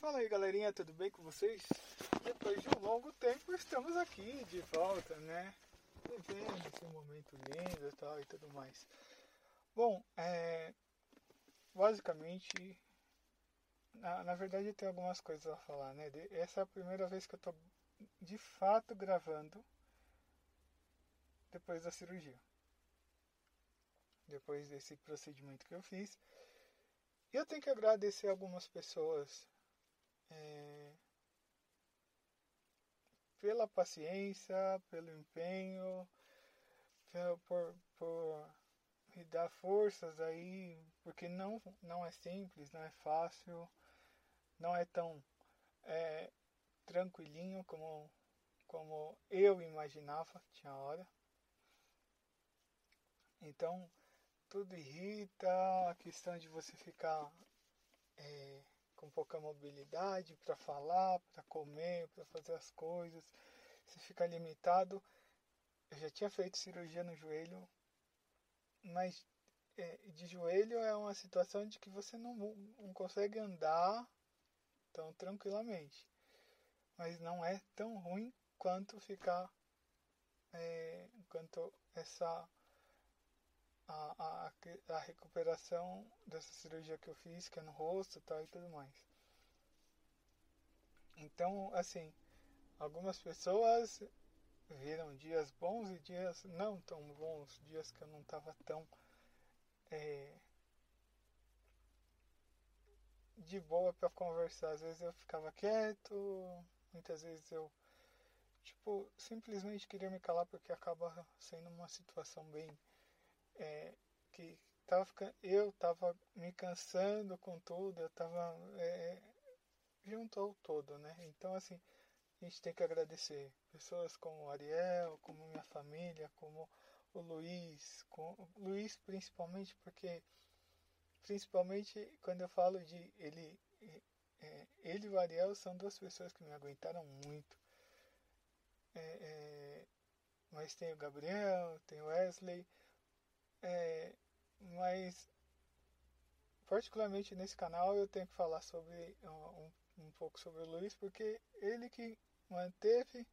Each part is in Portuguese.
Fala aí galerinha, tudo bem com vocês? Depois de um longo tempo estamos aqui de volta, né? Vivendo esse momento lindo e tal e tudo mais. Bom, é, basicamente, na, na verdade tem algumas coisas a falar, né? Essa é a primeira vez que eu tô de fato gravando depois da cirurgia. Depois desse procedimento que eu fiz. Eu tenho que agradecer algumas pessoas é, pela paciência, pelo empenho, por, por me dar forças aí, porque não, não é simples, não é fácil, não é tão é, tranquilinho como, como eu imaginava, tinha hora. Então, tudo irrita, a questão de você ficar é, com pouca mobilidade para falar, para comer, para fazer as coisas. Você fica limitado. Eu já tinha feito cirurgia no joelho, mas é, de joelho é uma situação de que você não, não consegue andar tão tranquilamente. Mas não é tão ruim quanto ficar. É, quanto essa a, a, a recuperação dessa cirurgia que eu fiz, que é no rosto tal, e tudo mais. Então, assim, algumas pessoas viram dias bons e dias não tão bons, dias que eu não estava tão é, de boa para conversar. Às vezes eu ficava quieto, muitas vezes eu tipo simplesmente queria me calar porque acaba sendo uma situação bem é, que tava eu estava me cansando com tudo, eu estava é, junto ao todo, né? Então assim, a gente tem que agradecer pessoas como o Ariel, como minha família, como o Luiz, com o Luiz principalmente porque principalmente quando eu falo de ele é, ele e o Ariel são duas pessoas que me aguentaram muito. É, é, mas tem o Gabriel, tem o Wesley, é, mas, particularmente nesse canal, eu tenho que falar sobre um, um pouco sobre o Luiz, porque ele que manteve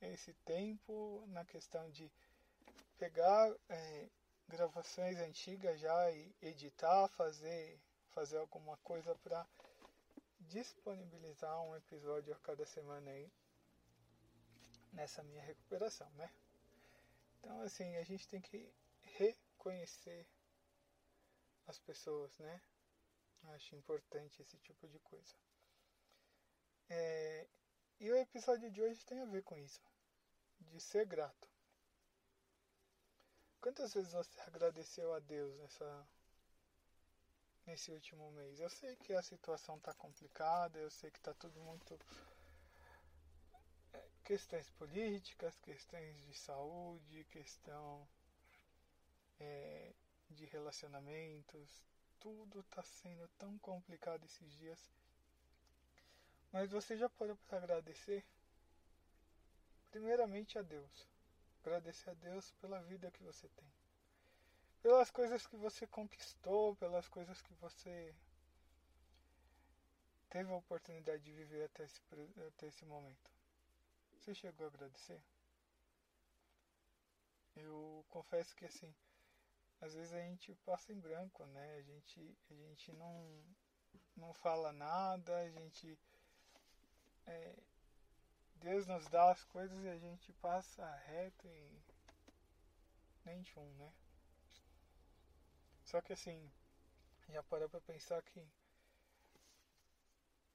esse tempo na questão de pegar é, gravações antigas já e editar, fazer, fazer alguma coisa para disponibilizar um episódio a cada semana aí nessa minha recuperação, né? Então assim, a gente tem que reconhecer as pessoas, né? Acho importante esse tipo de coisa. É, e o episódio de hoje tem a ver com isso, de ser grato. Quantas vezes você agradeceu a Deus nessa, nesse último mês? Eu sei que a situação está complicada, eu sei que está tudo muito. É, questões políticas, questões de saúde, questão relacionamentos, tudo está sendo tão complicado esses dias. Mas você já parou para agradecer? Primeiramente a Deus. Agradecer a Deus pela vida que você tem. Pelas coisas que você conquistou, pelas coisas que você teve a oportunidade de viver até esse, até esse momento. Você chegou a agradecer? Eu confesso que assim, às vezes a gente passa em branco, né? A gente, a gente não, não fala nada, a gente. É, Deus nos dá as coisas e a gente passa reto e nem de um, né? Só que assim, já parou pra pensar que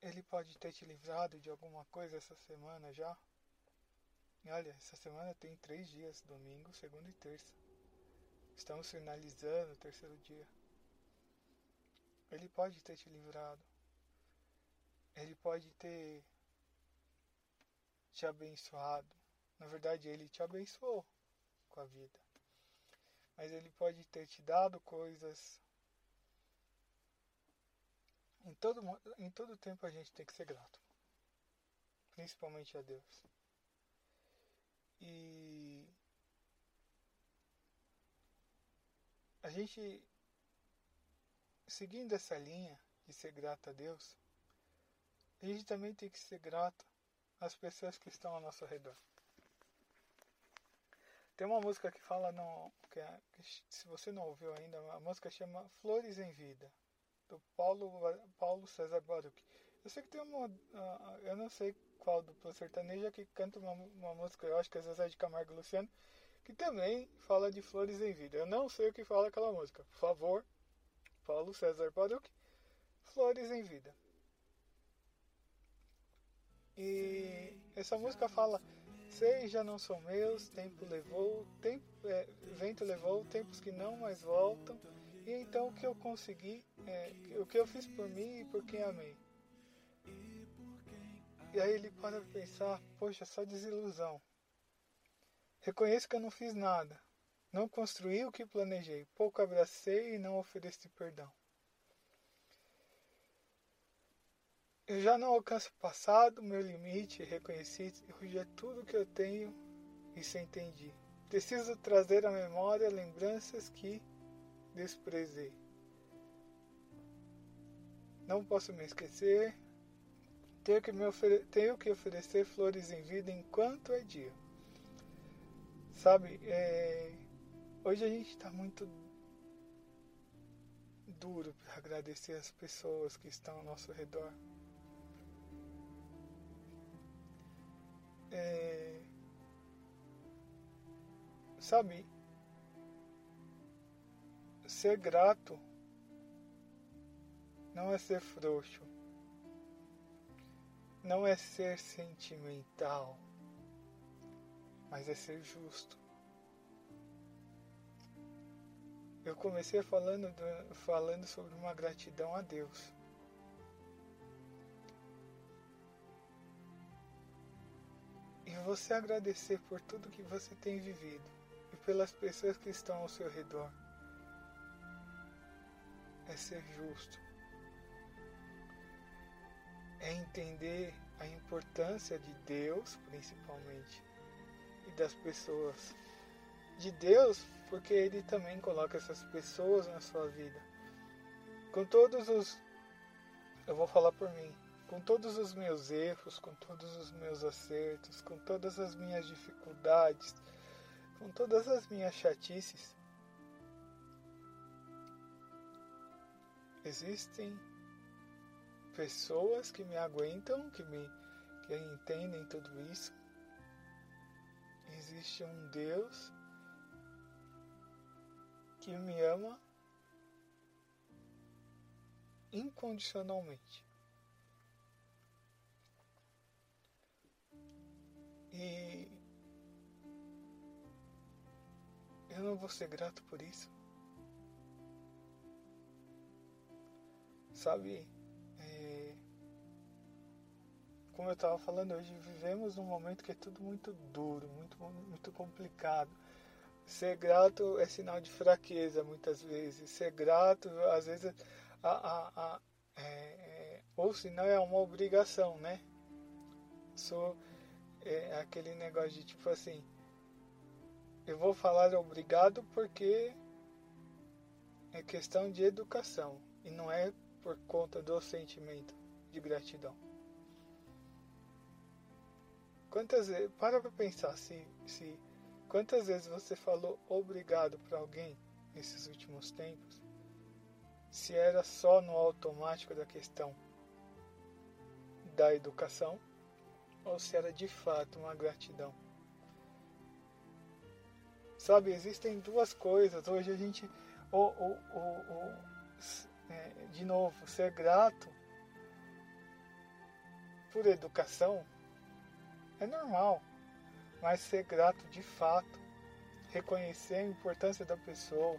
ele pode ter te livrado de alguma coisa essa semana já? Olha, essa semana tem três dias, domingo, segunda e terça. Estamos finalizando o terceiro dia. Ele pode ter te livrado. Ele pode ter te abençoado. Na verdade, ele te abençoou com a vida. Mas ele pode ter te dado coisas. Em todo, em todo tempo a gente tem que ser grato. Principalmente a Deus. E a gente, seguindo essa linha de ser grato a Deus, a gente também tem que ser grato às pessoas que estão ao nosso redor. Tem uma música que fala, no, que, é, se você não ouviu ainda, a música chama Flores em Vida, do Paulo, Paulo César Baruch. Eu sei que tem uma, eu não sei qual dupla sertaneja que canta uma, uma música, eu acho que é Zezé de Camargo Luciano, que também fala de Flores em Vida. Eu não sei o que fala aquela música. Por favor, Paulo César Baruch, Flores em Vida. E essa música fala: Sei, já não são meus, tempo levou, tempo, é, vento levou, tempos que não mais voltam. E então o que eu consegui, é, o que eu fiz por mim e por quem amei. E aí ele para pensar: Poxa, só desilusão. Reconheço que eu não fiz nada. Não construí o que planejei. Pouco abracei e não ofereci perdão. Eu já não alcanço o passado, meu limite, reconheci, hoje é tudo que eu tenho e se entendi. Preciso trazer à memória lembranças que desprezei. Não posso me esquecer, tenho que, me tenho que oferecer flores em vida enquanto é dia. Sabe, é... hoje a gente está muito duro para agradecer as pessoas que estão ao nosso redor. É... Sabe, ser grato não é ser frouxo, não é ser sentimental, mas é ser justo. Eu comecei falando, do, falando sobre uma gratidão a Deus. E você agradecer por tudo que você tem vivido e pelas pessoas que estão ao seu redor. É ser justo. É entender a importância de Deus, principalmente, das pessoas. De Deus, porque Ele também coloca essas pessoas na sua vida. Com todos os. Eu vou falar por mim com todos os meus erros, com todos os meus acertos, com todas as minhas dificuldades, com todas as minhas chatices, existem pessoas que me aguentam, que me que entendem tudo isso. Existe um Deus que me ama incondicionalmente. E eu não vou ser grato por isso. Sabe, como eu estava falando hoje, vivemos um momento que é tudo muito duro, muito, muito complicado. Ser grato é sinal de fraqueza muitas vezes. Ser grato, às vezes, a, a, a, é, é, ou senão é uma obrigação, né? Sou, é aquele negócio de tipo assim, eu vou falar obrigado porque é questão de educação e não é por conta do sentimento de gratidão. Quantas vezes, para pra pensar se, se quantas vezes você falou obrigado para alguém nesses últimos tempos, se era só no automático da questão da educação ou se era de fato uma gratidão. Sabe, existem duas coisas. Hoje a gente, o, o, o, é, de novo, ser grato por educação é normal, mas ser grato de fato, reconhecer a importância da pessoa,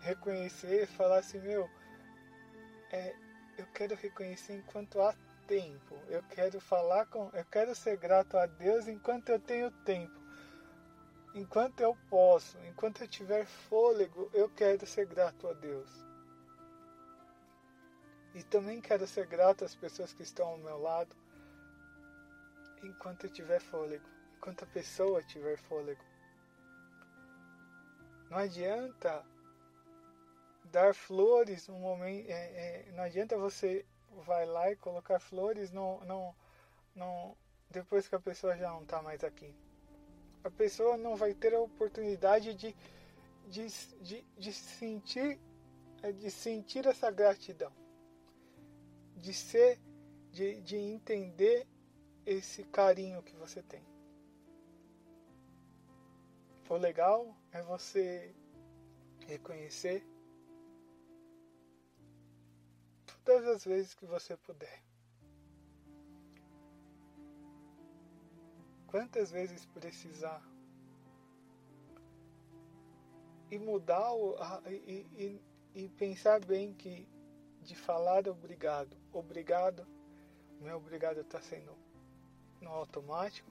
reconhecer e falar assim, meu, é, eu quero reconhecer enquanto há tempo. Eu quero falar com, eu quero ser grato a Deus enquanto eu tenho tempo. Enquanto eu posso, enquanto eu tiver fôlego, eu quero ser grato a Deus. E também quero ser grato às pessoas que estão ao meu lado, enquanto tiver fôlego, enquanto a pessoa tiver fôlego. Não adianta dar flores no momento, é, é, não adianta você vai lá e colocar flores não, não, não, depois que a pessoa já não está mais aqui. A pessoa não vai ter a oportunidade de, de, de, de sentir de sentir essa gratidão, de ser, de, de entender esse carinho que você tem. O legal é você reconhecer todas as vezes que você puder. Quantas vezes precisar. E mudar o, a, e, e, e pensar bem que de falar obrigado, obrigado, meu obrigado está sendo no automático,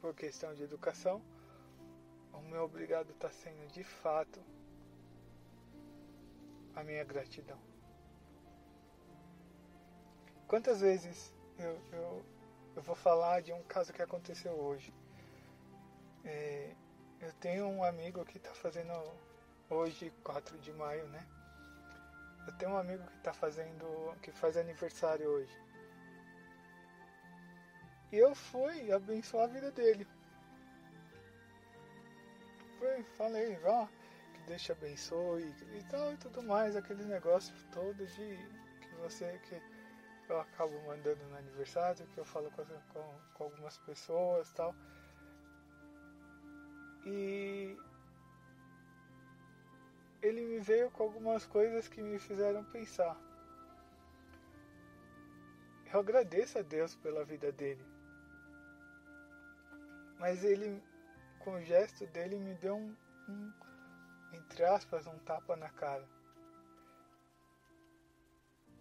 por questão de educação, o meu obrigado está sendo de fato a minha gratidão. Quantas vezes eu, eu, eu vou falar de um caso que aconteceu hoje? É, eu tenho um amigo que está fazendo hoje, 4 de maio, né? Eu tenho um amigo que está fazendo, que faz aniversário hoje. Eu fui abençoar a vida dele. Falei, ó, que Deus te abençoe e tal e tudo mais, aquele negócio todo de que você que eu acabo mandando no aniversário, que eu falo com, com, com algumas pessoas tal. E ele me veio com algumas coisas que me fizeram pensar. Eu agradeço a Deus pela vida dele. Mas ele, com o gesto dele, me deu um, um entre aspas, um tapa na cara.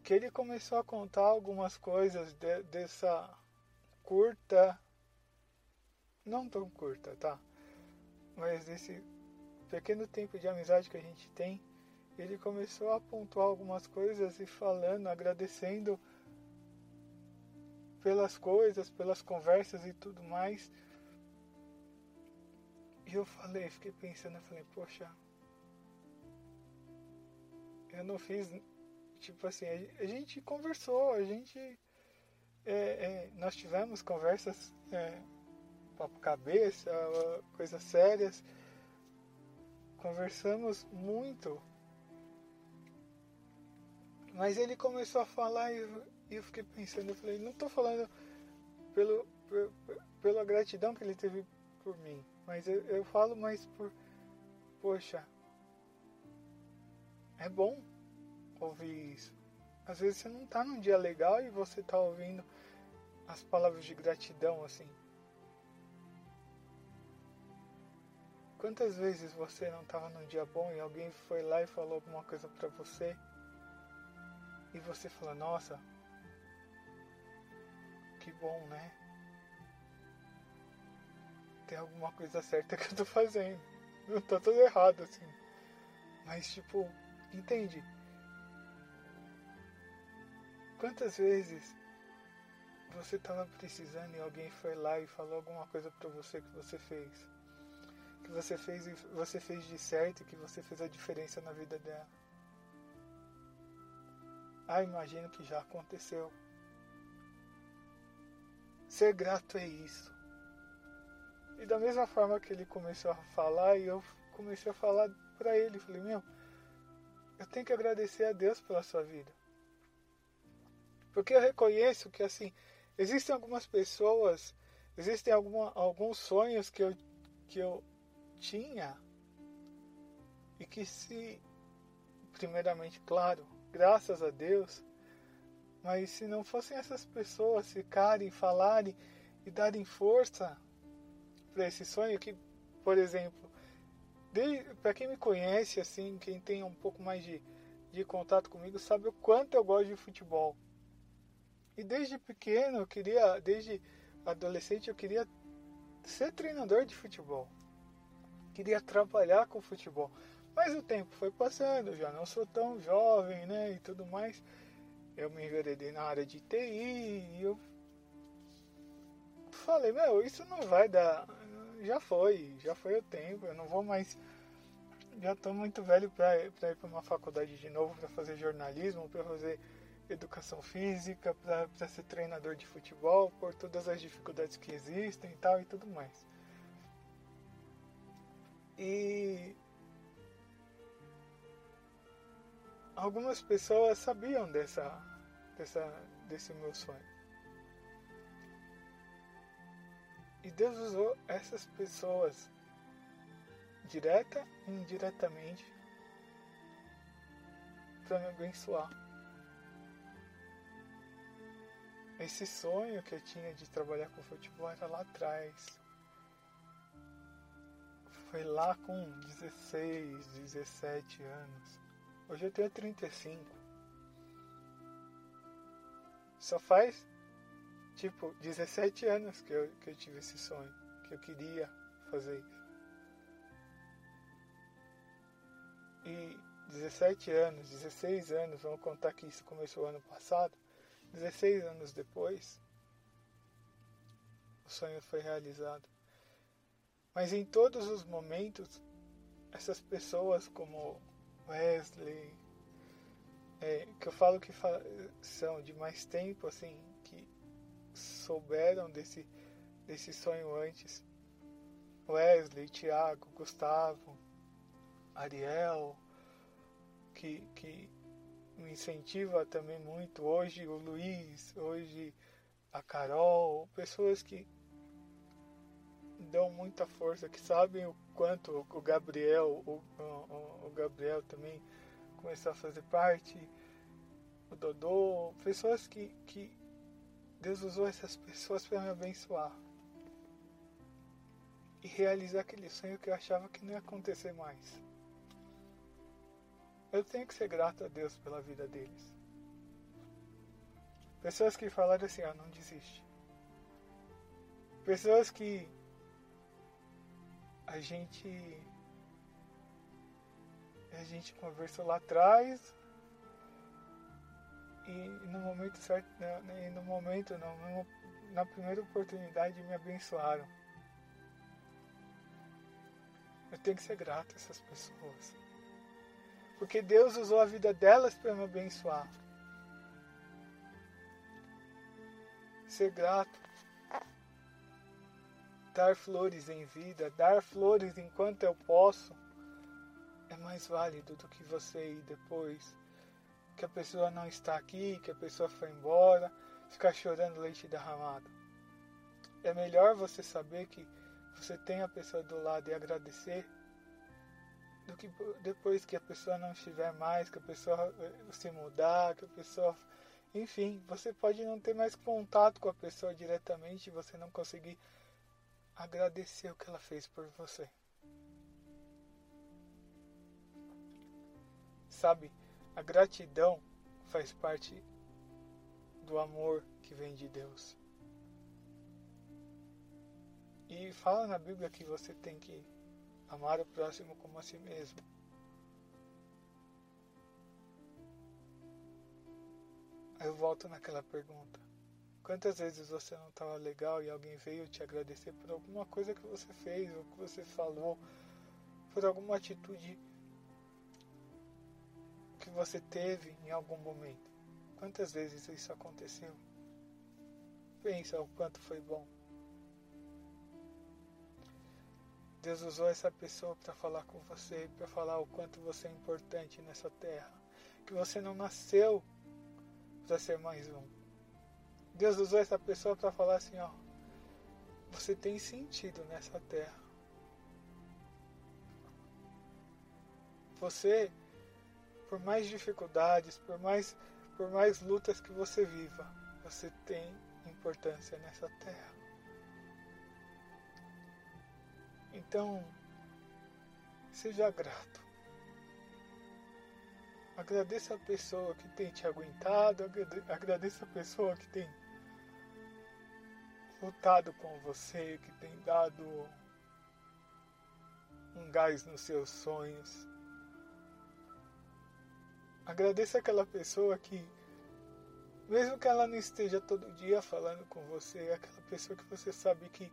Que ele começou a contar algumas coisas de, dessa curta, não tão curta, tá? Mas desse pequeno tempo de amizade que a gente tem, ele começou a pontuar algumas coisas e falando, agradecendo pelas coisas, pelas conversas e tudo mais. E eu falei, fiquei pensando, eu falei, poxa, eu não fiz, tipo assim, a gente conversou, a gente, é, é, nós tivemos conversas, é, papo cabeça, coisas sérias, conversamos muito. Mas ele começou a falar e eu fiquei pensando, eu falei, não estou falando pelo, pelo, pela gratidão que ele teve por mim, mas eu, eu falo mais por, poxa, é bom ouvir isso. Às vezes você não está num dia legal e você está ouvindo as palavras de gratidão assim. Quantas vezes você não estava num dia bom e alguém foi lá e falou alguma coisa para você e você falou, nossa, que bom, né? Tem alguma coisa certa que eu tô fazendo. Não tá tudo errado assim. Mas tipo, entende? Quantas vezes você estava precisando e alguém foi lá e falou alguma coisa para você que você fez? que você fez você fez de certo, que você fez a diferença na vida dela. Ah, imagino que já aconteceu. Ser grato é isso. E da mesma forma que ele começou a falar, e eu comecei a falar para ele, falei, meu, eu tenho que agradecer a Deus pela sua vida. Porque eu reconheço que assim, existem algumas pessoas, existem alguma, alguns sonhos que eu, que eu tinha e que se, primeiramente, claro, graças a Deus, mas se não fossem essas pessoas ficarem, falarem e darem força para esse sonho, que, por exemplo, para quem me conhece, assim, quem tem um pouco mais de, de contato comigo, sabe o quanto eu gosto de futebol. E desde pequeno, eu queria, desde adolescente, eu queria ser treinador de futebol queria trabalhar com futebol. Mas o tempo foi passando, já não sou tão jovem, né, e tudo mais. Eu me enveredei na área de TI e eu falei, meu, isso não vai dar. Já foi, já foi o tempo, eu não vou mais. Já estou muito velho para ir para uma faculdade de novo para fazer jornalismo, para fazer educação física, para ser treinador de futebol, por todas as dificuldades que existem e tal e tudo mais. E algumas pessoas sabiam dessa, dessa, desse meu sonho. E Deus usou essas pessoas direta e indiretamente para me abençoar. Esse sonho que eu tinha de trabalhar com futebol era lá atrás. Foi lá com 16, 17 anos. Hoje eu tenho 35. Só faz tipo 17 anos que eu, que eu tive esse sonho, que eu queria fazer isso. E 17 anos, 16 anos, vamos contar que isso começou ano passado, 16 anos depois, o sonho foi realizado. Mas em todos os momentos, essas pessoas como Wesley, é, que eu falo que são de mais tempo, assim, souberam desse, desse sonho antes. Wesley, Tiago, Gustavo, Ariel, que, que me incentiva também muito. Hoje o Luiz, hoje a Carol, pessoas que dão muita força, que sabem o quanto o Gabriel, o, o, o Gabriel também começou a fazer parte, o Dodô, pessoas que, que Deus usou essas pessoas para me abençoar e realizar aquele sonho que eu achava que não ia acontecer mais. Eu tenho que ser grato a Deus pela vida deles. Pessoas que falaram assim, ah, não desiste. Pessoas que a gente a gente conversou lá atrás e no momento certo, e no momento na primeira oportunidade me abençoaram. Eu tenho que ser grato a essas pessoas. Porque Deus usou a vida delas para me abençoar. Ser grato dar flores em vida, dar flores enquanto eu posso, é mais válido do que você ir depois que a pessoa não está aqui, que a pessoa foi embora, ficar chorando leite derramado. É melhor você saber que você tem a pessoa do lado e agradecer do que depois que a pessoa não estiver mais, que a pessoa eh, se mudar, que a pessoa. Enfim, você pode não ter mais contato com a pessoa diretamente e você não conseguir agradecer o que ela fez por você. Sabe, a gratidão faz parte do amor que vem de Deus. E fala na Bíblia que você tem que amar o próximo como a si mesmo. Aí eu volto naquela pergunta. Quantas vezes você não estava legal e alguém veio te agradecer por alguma coisa que você fez, ou que você falou, por alguma atitude você teve em algum momento? Quantas vezes isso aconteceu? Pensa o quanto foi bom. Deus usou essa pessoa para falar com você, para falar o quanto você é importante nessa terra. Que você não nasceu para ser mais um. Deus usou essa pessoa para falar assim, ó, você tem sentido nessa terra. Você, por mais dificuldades, por mais, por mais lutas que você viva, você tem importância nessa terra. Então, seja grato. Agradeça a pessoa que tem te aguentado, agradeça a pessoa que tem lutado com você, que tem dado um gás nos seus sonhos. Agradeça aquela pessoa que, mesmo que ela não esteja todo dia falando com você, é aquela pessoa que você sabe que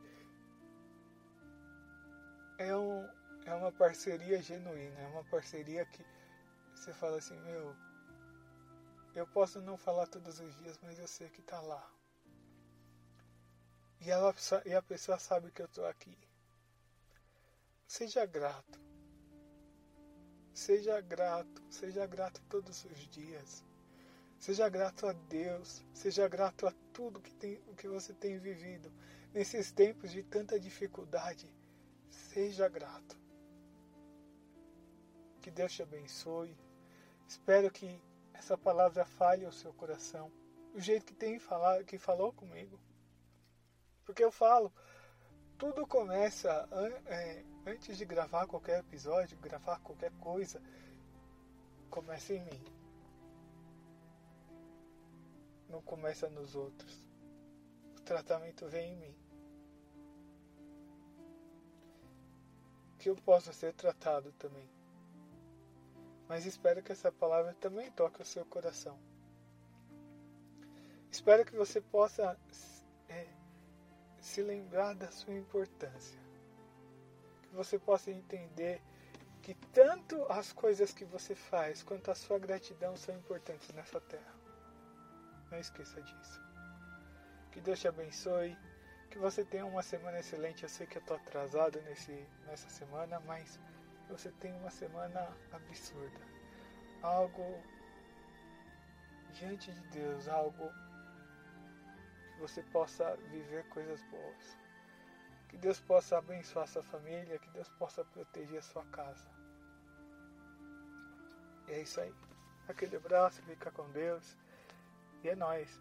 é, um, é uma parceria genuína, é uma parceria que você fala assim, meu, Eu posso não falar todos os dias, mas eu sei que está lá. E, ela, e a pessoa sabe que eu estou aqui. Seja grato. Seja grato. Seja grato todos os dias. Seja grato a Deus. Seja grato a tudo que, tem, que você tem vivido. Nesses tempos de tanta dificuldade, seja grato. Que Deus te abençoe. Espero que essa palavra fale ao seu coração. O jeito que tem falado, que falou comigo. Porque eu falo, tudo começa é, antes de gravar qualquer episódio, gravar qualquer coisa, começa em mim. Não começa nos outros. O tratamento vem em mim. Que eu possa ser tratado também. Mas espero que essa palavra também toque o seu coração. Espero que você possa é, se lembrar da sua importância. Que você possa entender que tanto as coisas que você faz quanto a sua gratidão são importantes nessa terra. Não esqueça disso. Que Deus te abençoe. Que você tenha uma semana excelente. Eu sei que eu estou atrasado nesse, nessa semana, mas você tenha uma semana absurda. Algo diante de Deus, algo você possa viver coisas boas. Que Deus possa abençoar sua família, que Deus possa proteger sua casa. E é isso aí. Aquele abraço, fica com Deus. E é nóis.